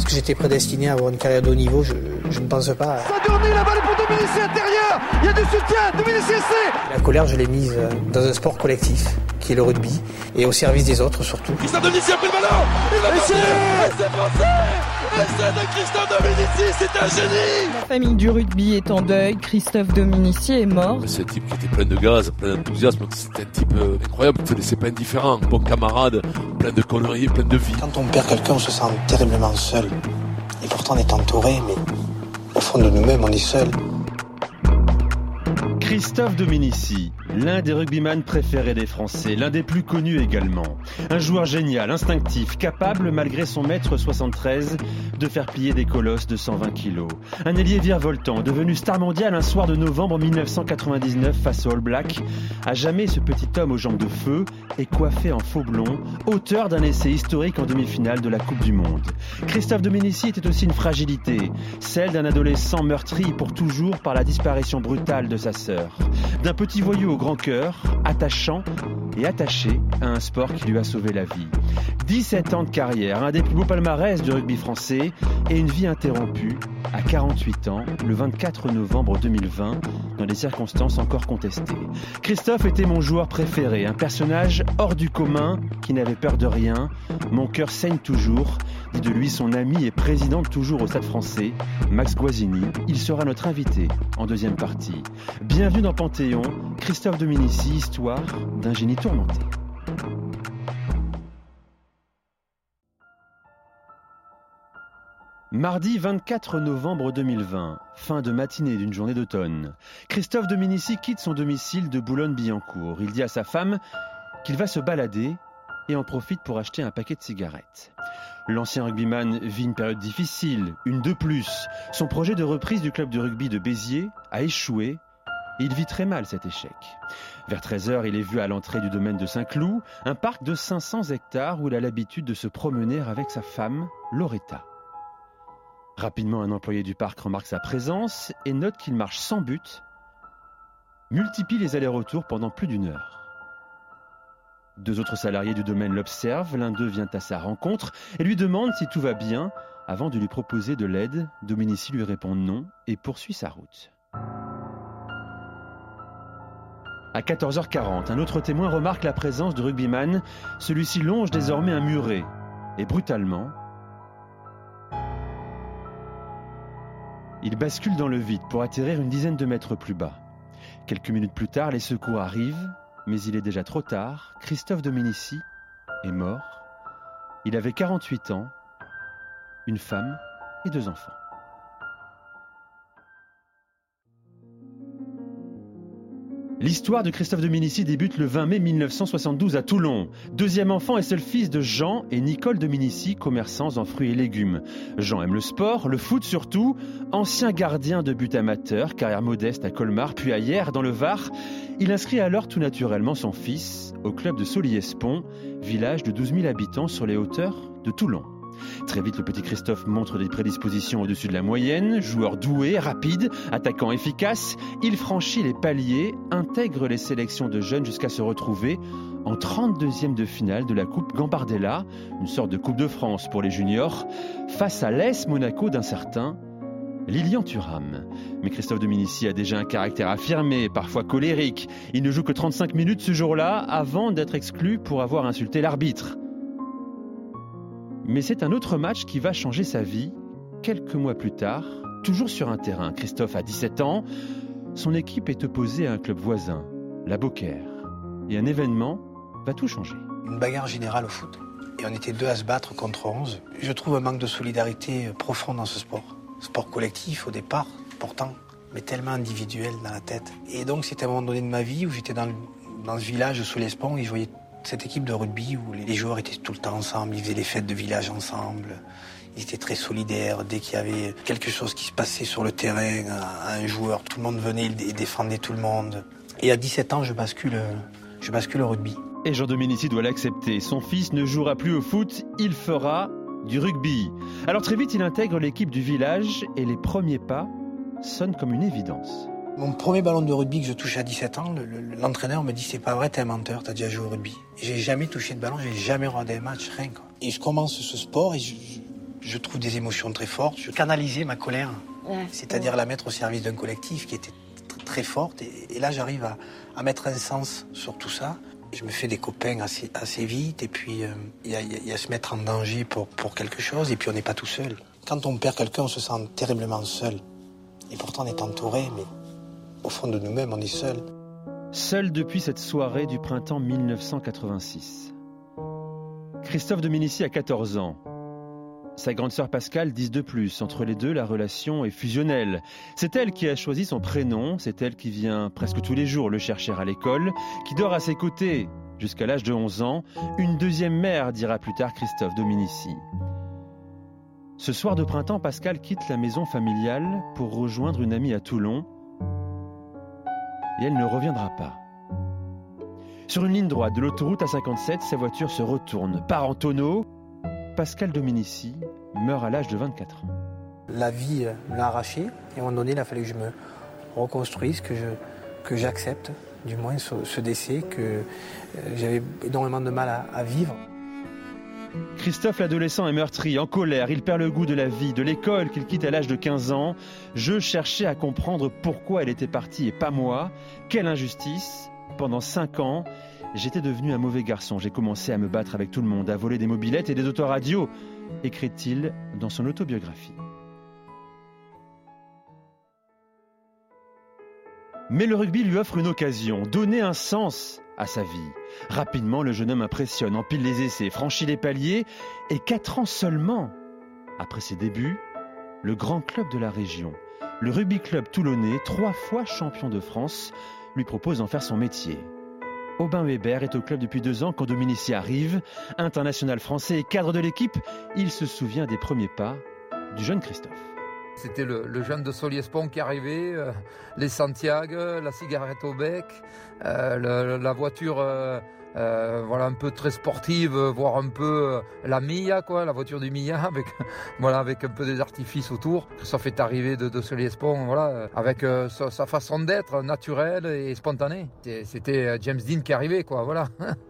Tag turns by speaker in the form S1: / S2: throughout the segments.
S1: Est-ce que j'étais prédestiné à avoir une carrière de haut niveau je, je ne pense pas.
S2: Saturni, la balle pour Dominici intérieur Il y a du soutien Dominici
S1: La colère, je l'ai mise euh, dans un sport collectif, qui est le rugby, et au service des autres surtout.
S2: Christophe Dominici a pris le ballon Il a C'est français Essai de Christophe Dominici, c'est un génie
S3: La famille du rugby est en deuil, Christophe Dominici est mort.
S4: C'est un type qui était plein de gaz, plein d'enthousiasme, c'était un type euh, incroyable, il ne laissait pas indifférent, bon camarade, plein de conneries, plein de vie.
S1: Quand on perd quelqu'un, on se sent terriblement seul. Et pourtant on est entouré, mais au fond de nous-mêmes, on est seul.
S5: Christophe Dominici, l'un des rugbyman préférés des Français, l'un des plus connus également. Un joueur génial, instinctif, capable, malgré son mètre 73, de faire plier des colosses de 120 kilos. Un ailier virevoltant, devenu star mondial un soir de novembre 1999 face au All Black. À jamais ce petit homme aux jambes de feu est coiffé en faux blond, auteur d'un essai historique en demi-finale de la Coupe du Monde. Christophe Dominici était aussi une fragilité, celle d'un adolescent meurtri pour toujours par la disparition brutale de sa sœur d'un petit voyou grand cœur, attachant et attaché à un sport qui lui a sauvé la vie. 17 ans de carrière, un des plus beaux palmarès du rugby français et une vie interrompue à 48 ans, le 24 novembre 2020, dans des circonstances encore contestées. Christophe était mon joueur préféré, un personnage hors du commun qui n'avait peur de rien. Mon cœur saigne toujours, dit de lui son ami et président toujours au Stade français, Max Guazzini. Il sera notre invité en deuxième partie. Bienvenue dans Panthéon, Christophe Dominici, histoire d'un génie tourmenté. Mardi 24 novembre 2020, fin de matinée d'une journée d'automne, Christophe Dominici quitte son domicile de Boulogne-Billancourt. Il dit à sa femme qu'il va se balader et en profite pour acheter un paquet de cigarettes. L'ancien rugbyman vit une période difficile, une de plus. Son projet de reprise du club de rugby de Béziers a échoué il vit très mal cet échec. Vers 13h, il est vu à l'entrée du domaine de Saint-Cloud, un parc de 500 hectares où il a l'habitude de se promener avec sa femme, Loretta. Rapidement, un employé du parc remarque sa présence et note qu'il marche sans but, multiplie les allers-retours pendant plus d'une heure. Deux autres salariés du domaine l'observent, l'un d'eux vient à sa rencontre et lui demande si tout va bien. Avant de lui proposer de l'aide, Dominici lui répond non et poursuit sa route. À 14h40, un autre témoin remarque la présence de rugbyman. Celui-ci longe désormais un muret et brutalement, Il bascule dans le vide pour atterrir une dizaine de mètres plus bas. Quelques minutes plus tard, les secours arrivent, mais il est déjà trop tard. Christophe Dominici est mort. Il avait 48 ans, une femme et deux enfants. L'histoire de Christophe Dominici débute le 20 mai 1972 à Toulon. Deuxième enfant et seul fils de Jean et Nicole Dominici, commerçants en fruits et légumes. Jean aime le sport, le foot surtout. Ancien gardien de but amateur, carrière modeste à Colmar, puis à dans le Var. Il inscrit alors tout naturellement son fils au club de Soliespont, village de 12 000 habitants sur les hauteurs de Toulon. Très vite, le petit Christophe montre des prédispositions au-dessus de la moyenne, joueur doué, rapide, attaquant efficace. Il franchit les paliers, intègre les sélections de jeunes jusqu'à se retrouver en 32e de finale de la Coupe Gambardella, une sorte de Coupe de France pour les juniors, face à l'Est Monaco d'un certain Lilian Thuram. Mais Christophe Dominici a déjà un caractère affirmé, parfois colérique. Il ne joue que 35 minutes ce jour-là avant d'être exclu pour avoir insulté l'arbitre. Mais c'est un autre match qui va changer sa vie. Quelques mois plus tard, toujours sur un terrain, Christophe a 17 ans, son équipe est opposée à un club voisin, la Beaucaire. Et un événement va tout changer.
S1: Une bagarre générale au foot. Et on était deux à se battre contre 11. Je trouve un manque de solidarité profond dans ce sport. Sport collectif au départ, pourtant, mais tellement individuel dans la tête. Et donc c'était un moment donné de ma vie où j'étais dans, ce village sous l'Espont et cette équipe de rugby où les joueurs étaient tout le temps ensemble, ils faisaient les fêtes de village ensemble. Ils étaient très solidaires. Dès qu'il y avait quelque chose qui se passait sur le terrain, un joueur, tout le monde venait et défendait tout le monde. Et à 17 ans, je bascule, je bascule au rugby.
S5: Et Jean Dominici doit l'accepter. Son fils ne jouera plus au foot, il fera du rugby. Alors très vite, il intègre l'équipe du village et les premiers pas sonnent comme une évidence.
S1: Mon premier ballon de rugby que je touche à 17 ans, l'entraîneur me dit c'est pas vrai, t'es un menteur, t'as déjà joué au rugby. J'ai jamais touché de ballon, j'ai jamais regardé un match, rien. Quoi. Et je commence ce sport et je, trouve des émotions très fortes. Je canalisais ma colère, c'est-à-dire la mettre au service d'un collectif qui était très forte. Et, là, j'arrive à, mettre un sens sur tout ça. Je me fais des copains assez, assez vite et puis euh, il y, a, se mettre en danger pour, pour quelque chose et puis on n'est pas tout seul. Quand on perd quelqu'un, on se sent terriblement seul. Et pourtant, on est entouré, mais au fond de nous-mêmes, on est seul.
S5: Seul depuis cette soirée du printemps 1986. Christophe Dominici a 14 ans. Sa grande sœur Pascale 10 de plus. Entre les deux, la relation est fusionnelle. C'est elle qui a choisi son prénom, c'est elle qui vient presque tous les jours le chercher à l'école, qui dort à ses côtés jusqu'à l'âge de 11 ans. Une deuxième mère, dira plus tard Christophe Dominici. Ce soir de printemps, Pascal quitte la maison familiale pour rejoindre une amie à Toulon. Et elle ne reviendra pas. Sur une ligne droite de l'autoroute A57, sa voiture se retourne, part en tonneau. Pascal Dominici meurt à l'âge de 24 ans.
S1: La vie l'a arraché et à un moment donné, il a fallu que je me reconstruise, que j'accepte du moins ce, décès, que euh, j'avais énormément de mal à vivre.
S5: Christophe l'adolescent est meurtri, en colère, il perd le goût de la vie, de l'école qu'il quitte à l'âge de 15 ans. Je cherchais à comprendre pourquoi elle était partie et pas moi. Quelle injustice Pendant 5 ans, j'étais devenu un mauvais garçon. J'ai commencé à me battre avec tout le monde, à voler des mobilettes et des autoradios, écrit-il dans son autobiographie. Mais le rugby lui offre une occasion, donner un sens à sa vie. Rapidement, le jeune homme impressionne, empile les essais, franchit les paliers, et quatre ans seulement après ses débuts, le grand club de la région, le Rugby Club toulonnais, trois fois champion de France, lui propose d'en faire son métier. Aubin Weber est au club depuis deux ans quand Dominici arrive. International français et cadre de l'équipe, il se souvient des premiers pas du jeune Christophe.
S6: C'était le, jeune de Soliespont qui arrivait, euh, les Santiago, la cigarette au bec, euh, la voiture euh, voilà un peu très sportive, voire un peu la Mia quoi, la voiture du Mia avec voilà avec un peu des artifices autour. Ça fait arriver de, de Soliespont voilà avec sa, façon d'être naturelle et spontanée. C'était James Dean qui arrivait quoi, voilà.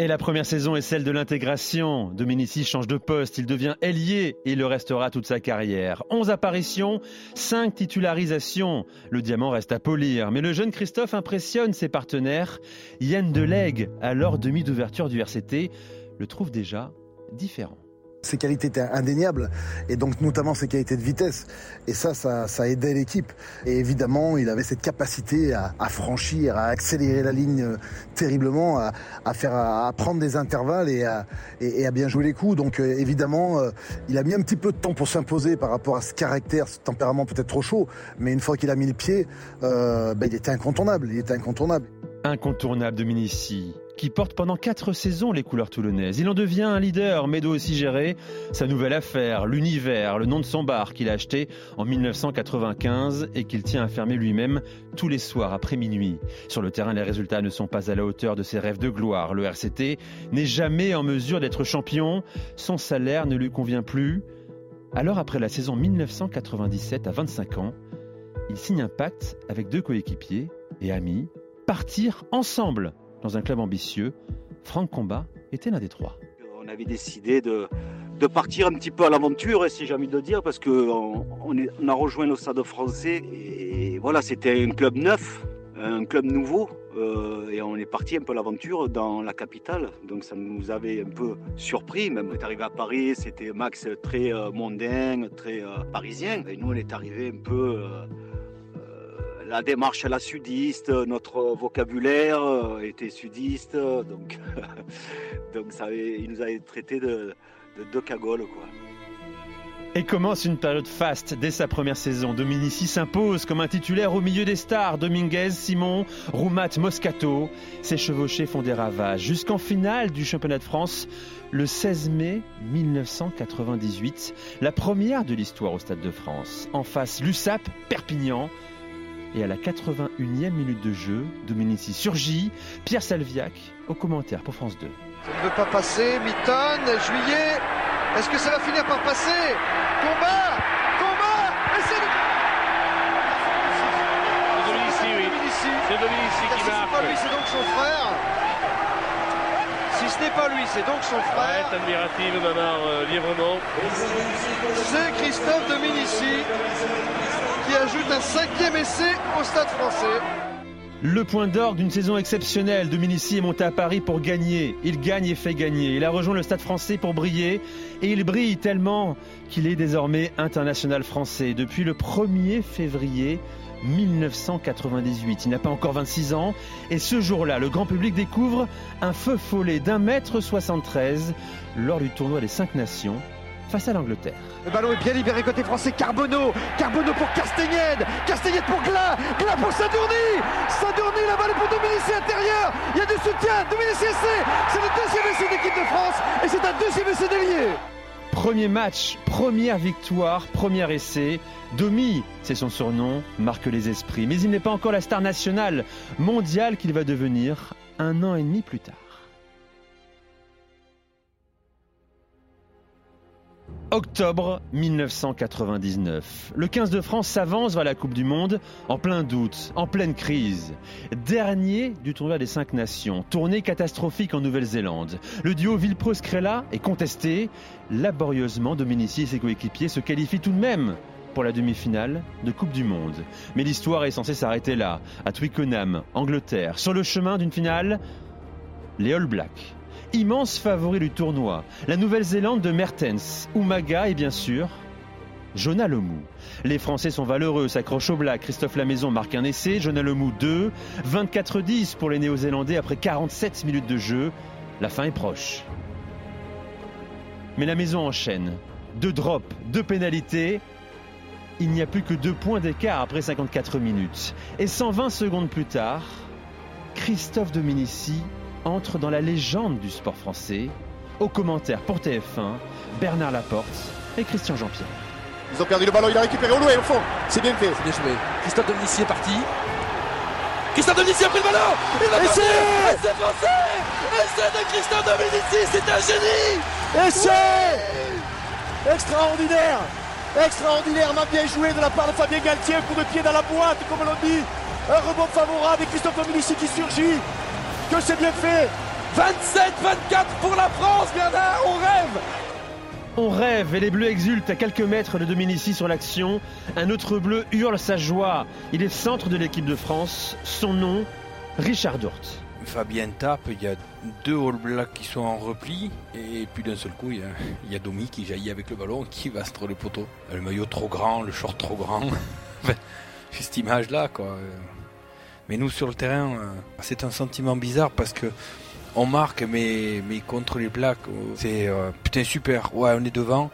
S5: Et la première saison est celle de l'intégration. Dominici change de poste, il devient ailier et le restera toute sa carrière. 11 apparitions, 5 titularisations. Le diamant reste à polir, mais le jeune Christophe impressionne ses partenaires. Yann Delegue, alors demi d'ouverture du RCT, le trouve déjà différent.
S7: Ses qualités étaient indéniables, et donc notamment ses qualités de vitesse. Et ça, ça, aidait l'équipe. Et évidemment, il avait cette capacité à, franchir, à accélérer la ligne euh, terriblement, à, faire, à, prendre des intervalles et à, bien jouer les coups. Donc euh, évidemment, euh, il a mis un petit peu de temps pour s'imposer par rapport à ce caractère, ce tempérament peut-être trop chaud. Mais une fois qu'il a mis le pied, ben, il était incontournable. Il était incontournable.
S5: Incontournable de Minici qui porte pendant quatre saisons les couleurs toulonnaises. Il en devient un leader, mais doit aussi gérer sa nouvelle affaire, l'univers, le nom de son bar qu'il a acheté en 1995 et qu'il tient à fermer lui-même tous les soirs après minuit. Sur le terrain, les résultats ne sont pas à la hauteur de ses rêves de gloire. Le RCT n'est jamais en mesure d'être champion. Son salaire ne lui convient plus. Alors, après la saison 1997 à 25 ans, il signe un pacte avec deux coéquipiers et amis, partir ensemble dans un club ambitieux. Franck Combat était l'un des trois.
S8: On avait décidé de, partir un petit peu à l'aventure, si j'ai envie de dire, parce qu'on on, a rejoint le Stade français et voilà, c'était un club neuf, un club nouveau. Euh, et on est parti un peu à l'aventure dans la capitale. Donc ça nous avait un peu surpris. Même on est arrivé à Paris, c'était Max très euh, mondain, très euh, parisien. Et nous on est arrivé un peu la démarche à la sudiste, notre vocabulaire euh, était sudiste, donc, donc ça il nous avait traité de, de deux cagoles. Quoi.
S5: Et commence une période faste dès sa première saison. Dominici s'impose comme un titulaire au milieu des stars. Dominguez, Simon, Roumat, Moscato. Ses chevauchés font des ravages. Jusqu'en finale du championnat de France, le 16 mai 1998. La première de l'histoire au Stade de France. En face, l'USAP, Perpignan. Et à la 81e minute de jeu, Dominici surgit. Pierre Salviac au commentaire pour France 2.
S9: Ça ne veut pas passer. Mitton, Juillet. Est-ce que ça va finir par passer? Combat Combat Et c'est
S10: Dominici, oui. C'est Dominici qui marque.
S9: c'est pas lui, c'est donc son frère. Si ce n'est pas lui, c'est donc son frère.
S10: Ouais, admirative, Mamar, euh, librement.
S9: C'est Christophe Dominici qui ajoute un cinquième essai au Stade français.
S5: Le point d'orgue d'une saison exceptionnelle. Dominici est monté à Paris pour gagner. Il gagne et fait gagner. Il a rejoint le Stade français pour briller. Et il brille tellement qu'il est désormais international français. Depuis le 1er février 1998. Il n'a pas encore 26 ans. Et ce jour-là, le grand public découvre un feu follet d'un mètre 73 lors du tournoi des cinq nations face à l'Angleterre.
S9: Le ballon est bien libéré côté français. Carbonneau. Carbonneau pour Castagnède. Castagnède pour Glas. Glas pour Sadourny. Sadourny, la balle pour Dominici intérieur. Il y a du soutien. Dominici. C'est le deuxième essai d'équipe de France. Et c'est un deuxième essai d'ailier.
S5: Premier match, première victoire, premier essai. Domi, c'est son surnom, marque les esprits. Mais il n'est pas encore la star nationale, mondiale qu'il va devenir un an et demi plus tard. Octobre 1999. Le 15 de France s'avance vers la Coupe du Monde en plein doute, en pleine crise. Dernier du tournoi des cinq nations, tournée catastrophique en Nouvelle-Zélande. Le duo Villepreux-Scrella est contesté. Laborieusement, Dominici et ses coéquipiers se qualifient tout de même pour la demi-finale de Coupe du Monde. Mais l'histoire est censée s'arrêter là, à Twickenham, Angleterre. Sur le chemin d'une finale, les All Blacks immense favori du tournoi, la Nouvelle-Zélande de Mertens, Umaga et bien sûr Jonah Lemou. Les Français sont valeureux, s'accrochent au black. Christophe Lamaison marque un essai, Jonah Lemou 2, 24-10 pour les Néo-Zélandais après 47 minutes de jeu. La fin est proche. Mais la maison enchaîne. Deux drops, deux pénalités. Il n'y a plus que deux points d'écart après 54 minutes. Et 120 secondes plus tard, Christophe Dominici entre dans la légende du sport français. Au commentaire pour TF1, Bernard Laporte et Christian Jean-Pierre.
S11: Ils ont perdu le ballon, il a récupéré au loin au fond. C'est bien fait.
S12: C'est bien joué. Christophe Dominici est parti. Christophe Dominici a pris le ballon Il va
S9: Essai
S12: Essai français Essai de Christophe Dominici, c'est un génie
S11: Essai Extraordinaire Extraordinaire, m'a bien joué de la part de Fabien Galtier, un coup de pied dans la boîte, comme l'on dit. Un rebond favorable et Christophe Dominici qui surgit. Que c'est bien fait
S12: 27-24 pour la France, Bernard, on rêve
S5: On rêve et les Bleus exultent à quelques mètres de Dominici sur l'action. Un autre Bleu hurle sa joie. Il est centre de l'équipe de France. Son nom, Richard Dourt.
S13: Fabien tape, il y a deux All Blacks qui sont en repli, et puis d'un seul coup, il y, a, il y a Domi qui jaillit avec le ballon, qui va entre les poteaux. Le maillot trop grand, le short trop grand. J'ai cette image-là, quoi. Mais nous, sur le terrain, c'est un sentiment bizarre parce que on marque, mais, mais contre les Blacks, c'est euh, putain super. Ouais, on est devant,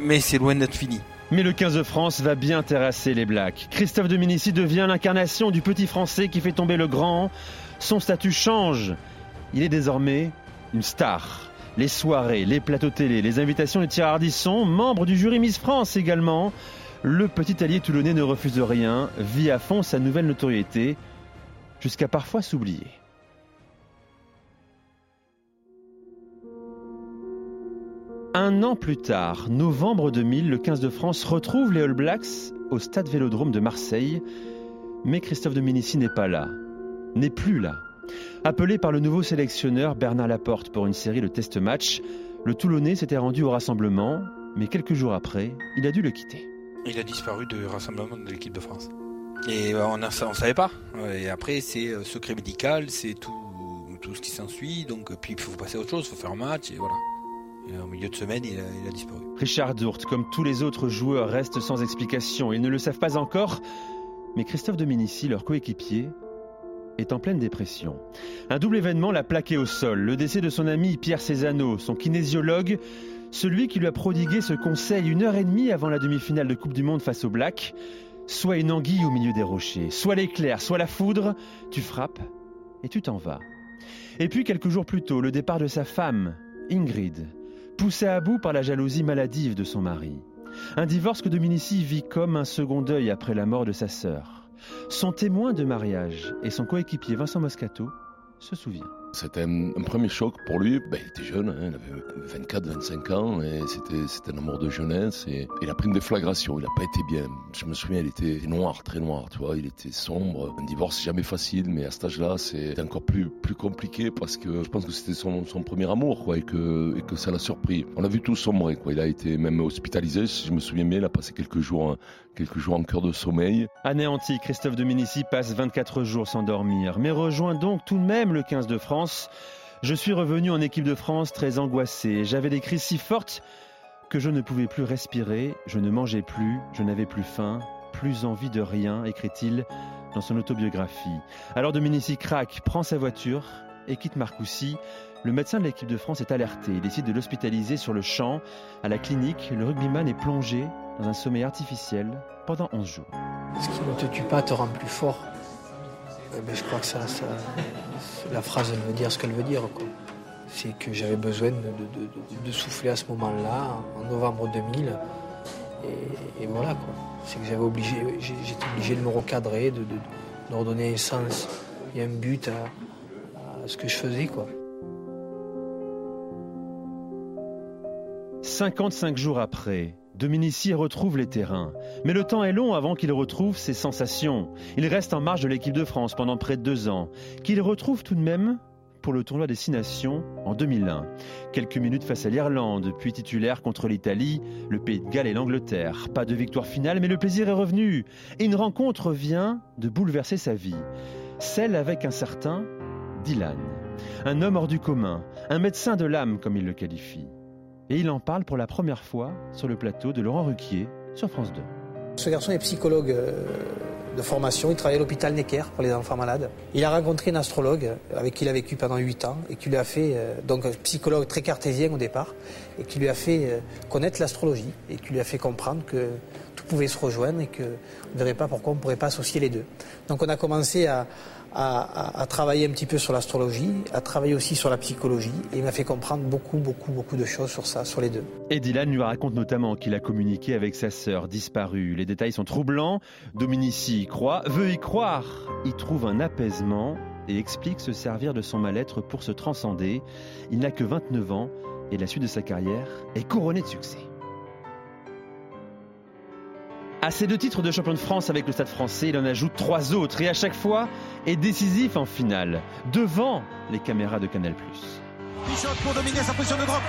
S13: mais c'est loin d'être fini.
S5: Mais le 15 de France va bien terrasser les Blacks. Christophe Dominici devient l'incarnation du petit Français qui fait tomber le grand. Son statut change. Il est désormais une star. Les soirées, les plateaux télé, les invitations de Thierry Ardisson, membre du jury Miss France également. Le petit allié toulonnais ne refuse rien, vit à fond sa nouvelle notoriété, jusqu'à parfois s'oublier. Un an plus tard, novembre 2000, le 15 de France retrouve les All Blacks au stade Vélodrome de Marseille. Mais Christophe Dominici n'est pas là, n'est plus là. Appelé par le nouveau sélectionneur Bernard Laporte pour une série de test match, le Toulonnais s'était rendu au rassemblement, mais quelques jours après, il a dû le quitter.
S13: Il a disparu du rassemblement de l'équipe de France. Et on ne savait pas. Et après, c'est secret médical, c'est tout, tout ce qui s'ensuit. Donc, puis il faut passer à autre chose, il faut faire un match, et voilà. Et au milieu de semaine, il a, disparu.
S5: Richard Dourt, comme tous les autres joueurs, reste sans explication. Ils ne le savent pas encore, mais Christophe Dominici, leur coéquipier, est en pleine dépression. Un double événement l'a plaqué au sol. Le décès de son ami Pierre Cézanne, son kinésiologue, celui qui lui a prodigué ce conseil une heure et demie avant la demi-finale de Coupe du Monde face aux Blacks. Soit une anguille au milieu des rochers, soit l'éclair, soit la foudre, tu frappes et tu t'en vas. Et puis quelques jours plus tôt, le départ de sa femme, Ingrid, poussé à bout par la jalousie maladive de son mari. Un divorce que Dominici vit comme un second deuil après la mort de sa sœur. Son témoin de mariage et son coéquipier Vincent Moscato se souvient.
S4: C'était un, premier choc pour lui. Ben, il était jeune, hein, il avait 24-25 ans, et c'était, un amour de jeunesse. Et, il a pris une déflagration, il n'a pas été bien. Je me souviens, il était noir, très noir, tu vois, il était sombre. Un divorce, jamais facile, mais à cet âge-là, c'est encore plus, plus compliqué parce que je pense que c'était son, son premier amour, quoi, et que, et que ça l'a surpris. On l'a vu tout sombrer, quoi. Il a été même hospitalisé, si je me souviens bien, il a passé quelques jours, quelques jours en cœur de sommeil.
S5: Anéanti, Christophe Dominici passe 24 jours sans dormir, mais rejoint donc tout de même le 15 de France. Je suis revenu en équipe de France très angoissé. J'avais des crises si fortes que je ne pouvais plus respirer, je ne mangeais plus, je n'avais plus faim, plus envie de rien, écrit-il dans son autobiographie. Alors Dominici craque, prend sa voiture et quitte Marcoussis. Le médecin de l'équipe de France est alerté. Il décide de l'hospitaliser sur le champ. À la clinique, le rugbyman est plongé dans un sommeil artificiel pendant 11 jours.
S1: Ce qui ne te tue pas te rend plus fort. Eh ben, je crois que ça, la phrase elle veut dire ce qu'elle veut dire. C'est que j'avais besoin de, souffler à ce moment-là, en novembre 2000. Et, voilà, quoi. C'est que j'avais obligé, j'étais obligé de me recadrer, de, redonner un sens et un but à, à ce que je faisais, quoi.
S5: 55 jours après, Dominici retrouve les terrains. Mais le temps est long avant qu'il retrouve ses sensations. Il reste en marge de l'équipe de France pendant près de deux ans, qu'il retrouve tout de même pour le tournoi des Six Nations en 2001. Quelques minutes face à l'Irlande, puis titulaire contre l'Italie, le Pays de Galles et l'Angleterre. Pas de victoire finale, mais le plaisir est revenu. Et une rencontre vient de bouleverser sa vie. Celle avec un certain Dylan. Un homme hors du commun, un médecin de l'âme comme il le qualifie. Et il en parle pour la première fois sur le plateau de Laurent Ruquier sur France 2.
S1: Ce garçon est psychologue euh, de formation. Il travaille à l'hôpital Necker pour les enfants malades. Il a rencontré une astrologue avec qui il a vécu pendant 8 ans et qui lui a fait, euh, donc un psychologue très cartésien au départ, et qui lui a fait euh, connaître l'astrologie et qui lui a fait comprendre que tout pouvait se rejoindre et qu'on ne verrait pas pourquoi on ne pourrait pas associer les deux. Donc on a commencé à, à, travailler un petit peu sur l'astrologie, à travailler aussi sur la psychologie, et il m'a fait comprendre beaucoup, beaucoup, beaucoup de choses sur ça, sur les deux.
S5: Et Dylan lui raconte notamment qu'il a communiqué avec sa sœur disparue. Les détails sont troublants. Dominici y croit, veut y croire. Il trouve un apaisement et explique se servir de son mal-être pour se transcender. Il n'a que 29 ans et la suite de sa carrière est couronnée de succès. À ces deux titres de champion de France avec le Stade français, il en ajoute trois autres et à chaque fois est décisif en finale, devant les caméras de Canal+.
S11: Pichot pour dominer sa position de drop.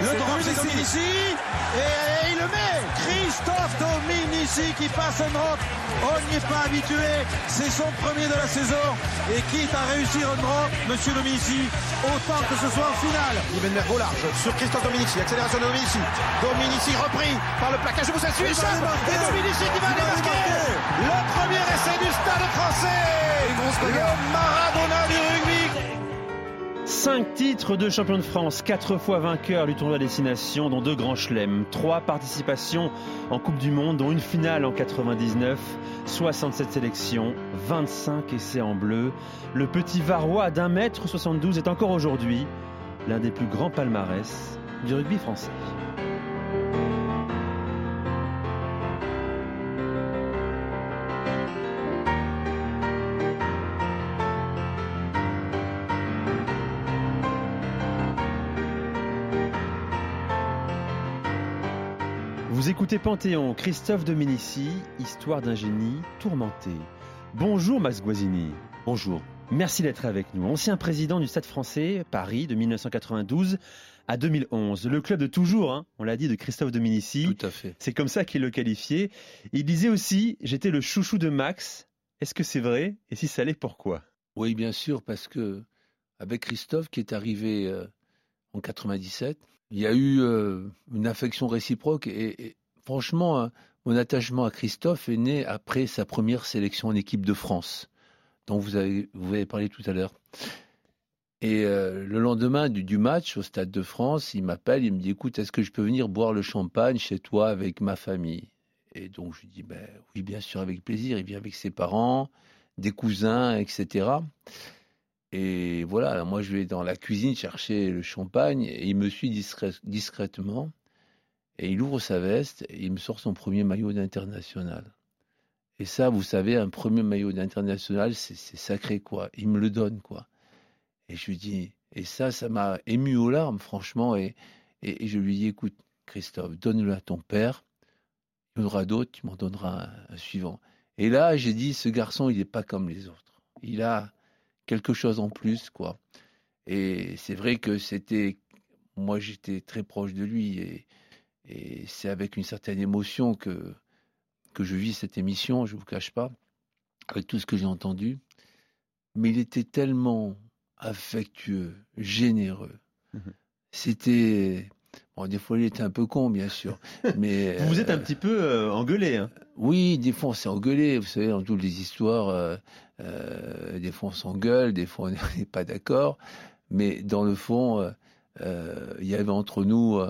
S11: le drop c'est Dominici et, il le met. Christophe Dominici qui passe un drop. On n'y est pas habitué. C'est son premier de la saison. Et quitte à réussir un drop, Monsieur Dominici, autant que ce soit en finale. Il au large sur Christophe Dominici. Accélération de Dominici. Dominici repris par le plaquage. Vous êtes Et Dominici qui va démarquer. Le premier essai du stade français. Le rugby.
S5: Cinq titres de champion de France, quatre fois vainqueur du tournoi Destination, dont deux grands chelems, trois participations en Coupe du Monde, dont une finale en 99, 67 sélections, 25 essais en bleu. Le petit Varois d'un mètre 72 est encore aujourd'hui l'un des plus grands palmarès du rugby français. Écoutez Panthéon, Christophe Dominici, histoire d'un génie tourmenté. Bonjour Max Guazzini.
S14: Bonjour.
S5: Merci d'être avec nous. Ancien président du Stade français, Paris, de 1992 à 2011. Le club de toujours, hein, on l'a dit, de Christophe Dominici.
S14: Tout à fait.
S5: C'est comme ça qu'il le qualifiait. Il disait aussi, j'étais le chouchou de Max. Est-ce que c'est vrai? Et si ça l'est, pourquoi?
S14: Oui, bien sûr, parce que avec Christophe qui est arrivé euh, en 97, il y a eu euh, une affection réciproque et, franchement, hein, mon attachement à Christophe est né après sa première sélection en équipe de France. dont vous avez, parlé tout à l'heure. Et euh, le lendemain du, match au Stade de France, il m'appelle, il me dit écoute, est-ce que je peux venir boire le champagne chez toi avec ma famille? Et donc je lui dis ben, oui, bien sûr, avec plaisir. Il vient avec ses parents, des cousins, etc. Et voilà, moi je vais dans la cuisine chercher le champagne et il me suit discrètement. Et il ouvre sa veste et il me sort son premier maillot d'international. Et ça, vous savez, un premier maillot d'international, c'est sacré, quoi. Il me le donne, quoi. Et je lui dis, et ça, ça m'a ému aux larmes, franchement. Et, et, je lui dis, écoute, Christophe, donne-le à ton père. Il y en aura d'autres, tu m'en donneras un, un, suivant. Et là, j'ai dit, ce garçon, il n'est pas comme les autres. Il a quelque chose en plus, quoi. Et c'est vrai que c'était, moi, j'étais très proche de lui. Et, et c'est avec une certaine émotion que, que je vis cette émission, je ne vous cache pas, avec tout ce que j'ai entendu. Mais il était tellement affectueux, généreux. Mmh. C'était. Bon, des fois, il était un peu con, bien sûr. Mais,
S5: vous vous êtes un petit peu euh, engueulé. Hein
S14: oui, des fois, on s'est engueulé. Vous savez, dans toutes les histoires, euh, euh, des fois, on s'engueule, des fois, on n'est pas d'accord. Mais dans le fond, il y avait entre nous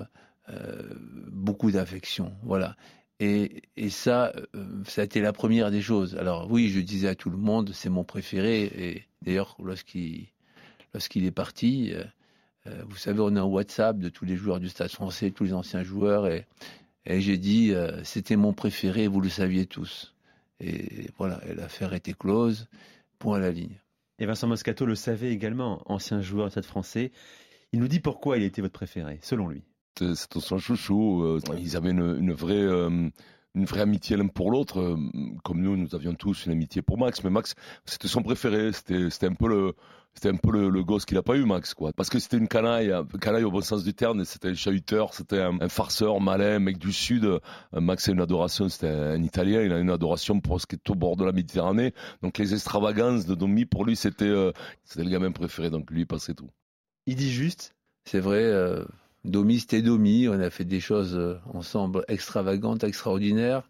S14: beaucoup d'affection. Voilà. Et, ça, ça a été la première des choses. Alors oui, je disais à tout le monde, c'est mon préféré. Et d'ailleurs, lorsqu'il est parti, euh, vous savez, on a un WhatsApp de tous les joueurs du Stade français, tous les anciens joueurs, et, j'ai dit, euh, c'était mon préféré, vous le saviez tous. Et voilà, l'affaire était close, point à la ligne.
S5: Et Vincent Moscato le savait également, ancien joueur du Stade français. Il nous dit pourquoi il était votre préféré, selon lui.
S4: C'est son chouchou. Euh, ils avaient une, vraie une vraie amitié l'un pour l'autre. Comme nous, nous avions tous une amitié pour Max, mais Max, c'était son préféré. C'était un peu le, c'était un peu le, gosse qu'il n'a pas eu, Max, quoi. Parce que c'était une canaille, canaille au bon sens du terme, c'était un chahuteur, c'était un, farceur malin, mec du Sud. Euh, Max a une adoration, c'était un Italien, il a une adoration pour ce qui est au bord de la Méditerranée. Donc les extravagances de Domi, pour lui, c'était euh, c'était le gamin préféré, donc lui, passait tout.
S5: Il dit juste
S14: C'est vrai, euh, Domi, c'était Domi, on a fait des choses euh, ensemble extravagantes, extraordinaires.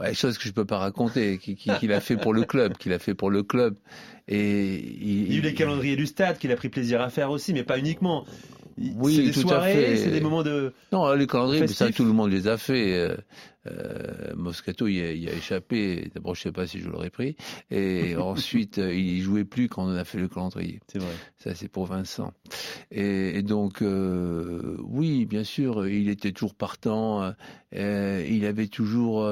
S14: Des choses que je peux pas raconter, qu'il qui, qui a fait pour le club, qu'il a fait pour le club. Et
S5: il, il y a eu les calendriers du stade qu'il a pris plaisir à faire aussi, mais pas uniquement.
S14: Oui,
S5: c'est des
S14: tout
S5: soirées,
S14: à fait.
S5: c'est des moments de.
S14: Non, les calendriers, ça, tout le monde les a fait. Euh, euh, Moscato, il a, il a échappé. D'abord, je sais pas si je l'aurais pris. Et ensuite, euh, il jouait plus quand on a fait le calendrier.
S5: C'est vrai.
S14: Ça, c'est pour Vincent. Et, et donc, euh, oui, bien sûr, il était toujours partant. Euh, il avait toujours,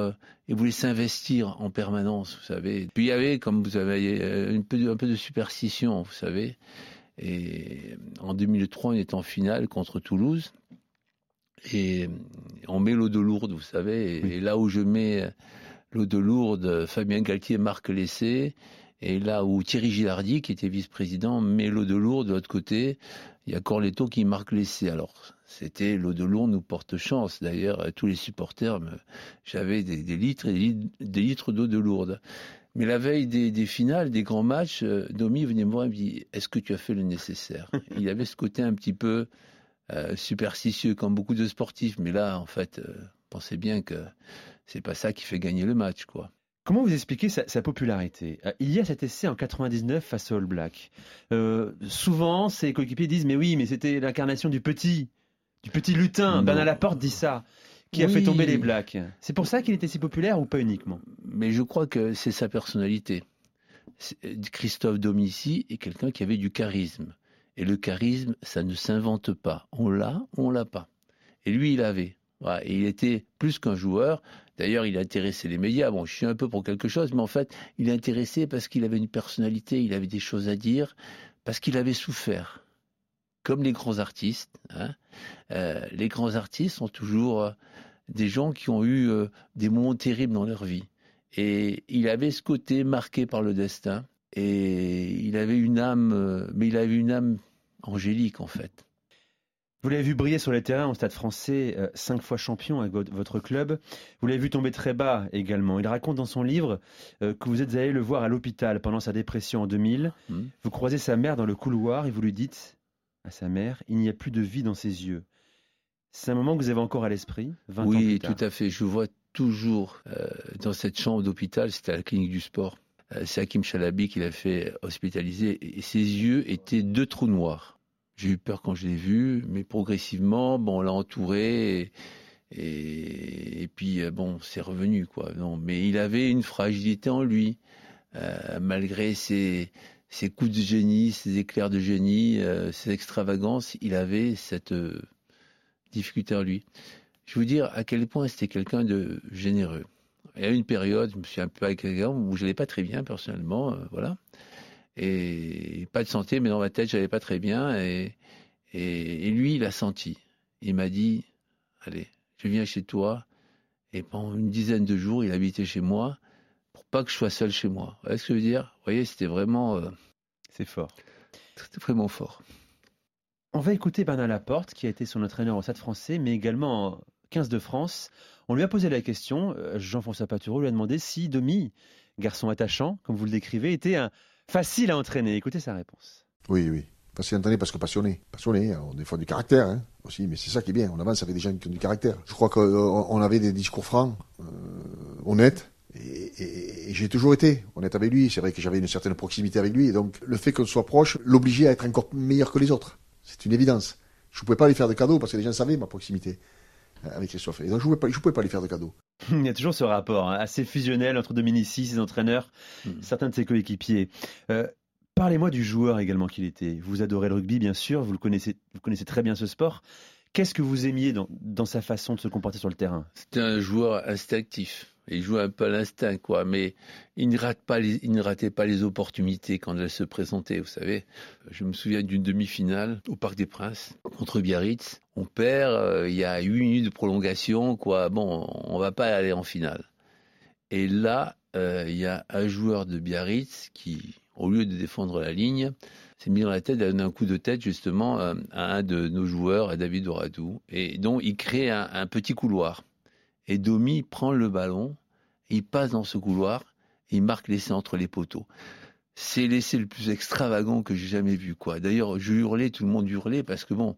S14: il voulait s'investir en permanence, vous savez. Puis il y avait, comme vous avez, peu un peu de superstition, vous savez. Et en 2003, on est en finale contre Toulouse. Et on met l'eau de Lourdes, vous savez. Et, et là où je mets l'eau de Lourdes, Fabien Galtier marque l'essai. Et là où Thierry Gilardi, qui était vice-président, met l'eau de Lourdes de l'autre côté, il y a Corletto qui marque l'essai. Alors, c'était l'eau de Lourdes nous porte chance. D'ailleurs, tous les supporters, j'avais des, des, litres et des litres, des litres d'eau de Lourdes. Mais la veille des, des, finales, des grands matchs, euh, Domi venait me voir et me dit Est-ce que tu as fait le nécessaire? Il avait ce côté un petit peu euh, superstitieux, comme beaucoup de sportifs. Mais là, en fait, euh, pensez bien que c'est pas ça qui fait gagner le match, quoi.
S5: Comment vous expliquez sa, sa, popularité? Il y a cet essai en 99 face au All Black. Euh, souvent, ses coéquipiers disent mais oui, mais c'était l'incarnation du petit, du petit lutin. Non. Bernard Laporte dit ça, qui oui. a fait tomber les Blacks. C'est pour ça qu'il était si populaire ou pas uniquement?
S14: Mais je crois que c'est sa personnalité. Christophe Domici est quelqu'un qui avait du charisme. Et le charisme, ça ne s'invente pas. On l'a, on l'a pas. Et lui, il avait. Et il était plus qu'un joueur. D'ailleurs, il intéressait les médias. Bon, je suis un peu pour quelque chose, mais en fait, il intéressait parce qu'il avait une personnalité, il avait des choses à dire, parce qu'il avait souffert. Comme les grands artistes. Hein, euh, les grands artistes sont toujours euh, des gens qui ont eu euh, des moments terribles dans leur vie. Et il avait ce côté marqué par le destin. Et il avait une âme, mais il avait une âme angélique en fait.
S5: Vous l'avez vu briller sur les terrains au Stade français, euh, cinq fois champion avec votre club. Vous l'avez vu tomber très bas également. Il raconte dans son livre euh, que vous êtes allé le voir à l'hôpital pendant sa dépression en 2000. Mmh. Vous croisez sa mère dans le couloir et vous lui dites à sa mère, il n'y a plus de vie dans ses yeux. C'est un moment que vous avez encore à l'esprit
S14: Oui, tout à fait. Je vois toujours euh, dans cette chambre d'hôpital, c'était à la clinique du sport. Euh, c'est Hakim Chalabi qui l'a fait hospitaliser et ses yeux étaient deux trous noirs. J'ai eu peur quand je l'ai vu, mais progressivement, bon, on l'a entouré et, et, puis euh, bon, c'est revenu quoi. Non, mais il avait une fragilité en lui, malgré ses, ses, coups de génie, ses éclairs de génie, euh, ses extravagances, il avait cette euh, difficulté en lui. Je veux dire à quel point c'était quelqu'un de généreux. Il y a une période, je me suis un peu quelqu'un où je n'allais pas très bien personnellement, euh, voilà. Et pas de santé, mais dans ma tête, j'allais pas très bien. Et, et, et, lui, il a senti. Il m'a dit, allez, je viens chez toi. Et pendant une dizaine de jours, il habitait chez moi pour pas que je sois seul chez moi. Vous voyez ce que je veux dire? Vous voyez, c'était vraiment... Euh,
S5: C'est fort.
S14: C'était vraiment fort.
S5: On va écouter Bernard Laporte, qui a été son entraîneur au Stade français, mais également en 15 de France. On lui a posé la question, euh, Jean-François Patureau lui a demandé si Domi, garçon attachant, comme vous le décrivez, était un facile à entraîner. Écoutez sa réponse.
S15: Oui, oui. Facile à entraîner parce que passionné. Passionné, on des fois du caractère hein, aussi, mais c'est ça qui est bien. On avance avec des gens qui ont du caractère. Je crois qu'on avait des discours francs, euh, honnêtes, et, et, et j'ai toujours été honnête avec lui. C'est vrai que j'avais une certaine proximité avec lui, et donc le fait qu'on soit proche l'obligeait à être encore meilleur que les autres. C'est une évidence. Je ne pouvais pas lui faire de cadeaux parce que les gens savaient ma proximité avec Christophe. Et donc je ne pouvais, pouvais, pas lui faire de cadeaux.
S5: Il y a toujours ce rapport hein, assez fusionnel entre Dominici, ses entraîneurs, mmh. certains de ses coéquipiers. Euh, Parlez-moi du joueur également qu'il était. Vous adorez le rugby, bien sûr, vous le connaissez, vous connaissez très bien ce sport. Qu'est-ce que vous aimiez dans, dans, sa façon de se comporter sur le terrain?
S14: C'était un joueur instinctif. Il jouait un peu à l'instinct, quoi. Mais il ne, rate pas il ne ratait pas les opportunités quand elles se présentaient, vous savez. Je me souviens d'une demi-finale au Parc des Princes contre Biarritz. On perd, euh, il y a 8 minutes de prolongation, quoi. Bon, on va pas aller en finale. Et là, euh, il y a un joueur de Biarritz qui, au lieu de défendre la ligne, s'est mis dans la tête, a donné un coup de tête justement à un de nos joueurs, à David Oradou, et donc il crée un, un petit couloir. Et Domi prend le ballon, il passe dans ce couloir, il marque l'essai entre les poteaux. C'est l'essai le plus extravagant que j'ai jamais vu, quoi. D'ailleurs, je hurlais, tout le monde hurlait, parce que bon,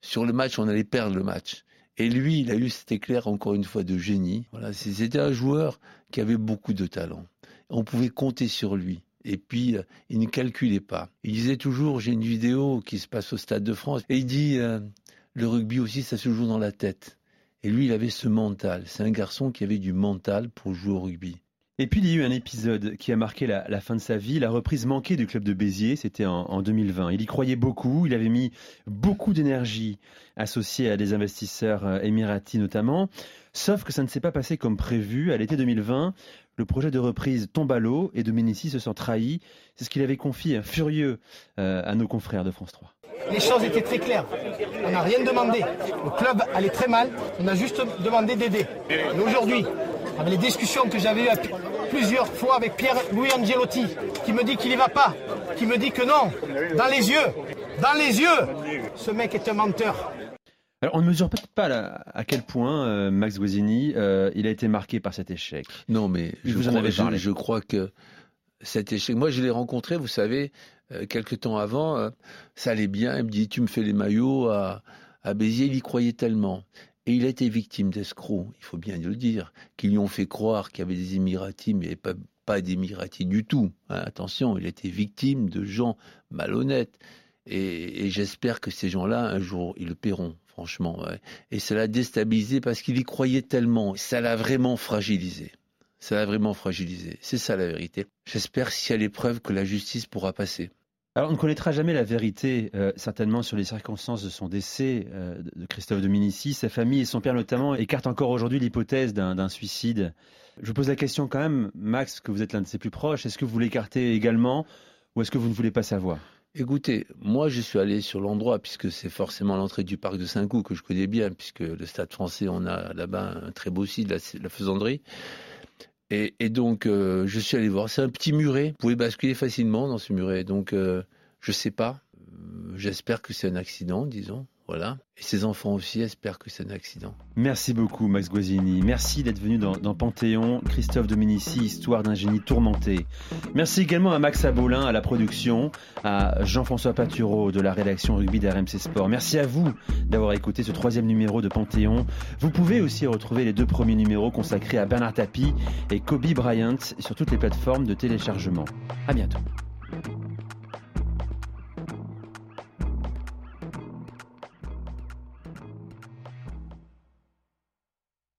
S14: sur le match, on allait perdre le match. Et lui, il a eu cet éclair, encore une fois, de génie. Voilà, c'était un joueur qui avait beaucoup de talent. On pouvait compter sur lui. Et puis, euh, il ne calculait pas. Il disait toujours, j'ai une vidéo qui se passe au Stade de France, et il dit, euh, le rugby aussi, ça se joue dans la tête. Et lui, il avait ce mental. C'est un garçon qui avait du mental pour jouer au rugby.
S5: Et puis, il y a eu un épisode qui a marqué la, la fin de sa vie, la reprise manquée du club de Béziers, c'était en, en, 2020. Il y croyait beaucoup, il avait mis beaucoup d'énergie associée à des investisseurs euh, émiratis notamment, sauf que ça ne s'est pas passé comme prévu. À l'été 2020, le projet de reprise tombe à l'eau et Dominici se sent trahi. C'est ce qu'il avait confié, furieux, euh, à nos confrères de France 3.
S16: Les choses étaient très claires. On n'a rien demandé. Le club allait très mal. On a juste demandé d'aider. Et aujourd'hui, avec les discussions que j'avais eues plusieurs fois avec Pierre-Louis Angelotti, qui me dit qu'il n'y va pas, qui me dit que non, dans les yeux, dans les yeux, ce mec est un menteur.
S5: Alors, on ne mesure peut-être pas là, à quel point euh, Max Guazzini, euh, il a été marqué par cet échec.
S14: Non, mais je, vous en avais parlé. Je, je, crois que cet échec, moi je l'ai rencontré, vous savez, euh, quelques temps avant, euh, ça allait bien, il me dit, tu me fais les maillots à, à Béziers, il y croyait tellement. Et il a été victime d'escrocs, il faut bien le dire, qui lui ont fait croire qu'il y avait des Émiratis, mais pas, pas d'Émiratis du tout. Hein, attention, il était victime de gens malhonnêtes. Et, j'espère que ces gens-là, un jour, ils le paieront franchement. Et ça l'a déstabilisé parce qu'il y croyait tellement. Ça l'a vraiment fragilisé. Ça l'a vraiment fragilisé. C'est ça la vérité. J'espère s'il y a l'épreuve que la justice pourra passer.
S5: Alors, on ne connaîtra jamais la vérité, euh, certainement, sur les circonstances de son décès euh, de Christophe Dominici. Sa famille et son père, notamment, écartent encore aujourd'hui l'hypothèse d'un suicide. Je vous pose la question quand même, Max, que vous êtes l'un de ses plus proches. Est-ce que vous l'écartez également ou est-ce que vous ne voulez pas savoir?
S14: Écoutez, moi je suis allé sur l'endroit puisque c'est forcément l'entrée du parc de Saint-Cloud que je connais bien puisque le stade français on a là-bas un très beau site, la, la faisanderie. Et, donc euh, je suis allé voir, c'est un petit muret, vous pouvez basculer facilement dans ce muret. Donc euh, je sais pas, j'espère que c'est un accident, disons. Voilà. Et ses enfants aussi espèrent que c'est un accident.
S5: Merci beaucoup, Max Guazzini. Merci d'être venu dans, Panthéon. Christophe Dominici, Histoire d'un génie tourmenté. Merci également à Max Abolin, à la production, à Jean-François Patureau de la rédaction rugby d'RMC Sport. Merci à vous d'avoir écouté ce troisième numéro de Panthéon. Vous pouvez aussi retrouver les deux premiers numéros consacrés à Bernard Tapie et Kobe Bryant sur toutes les plateformes de téléchargement. À bientôt.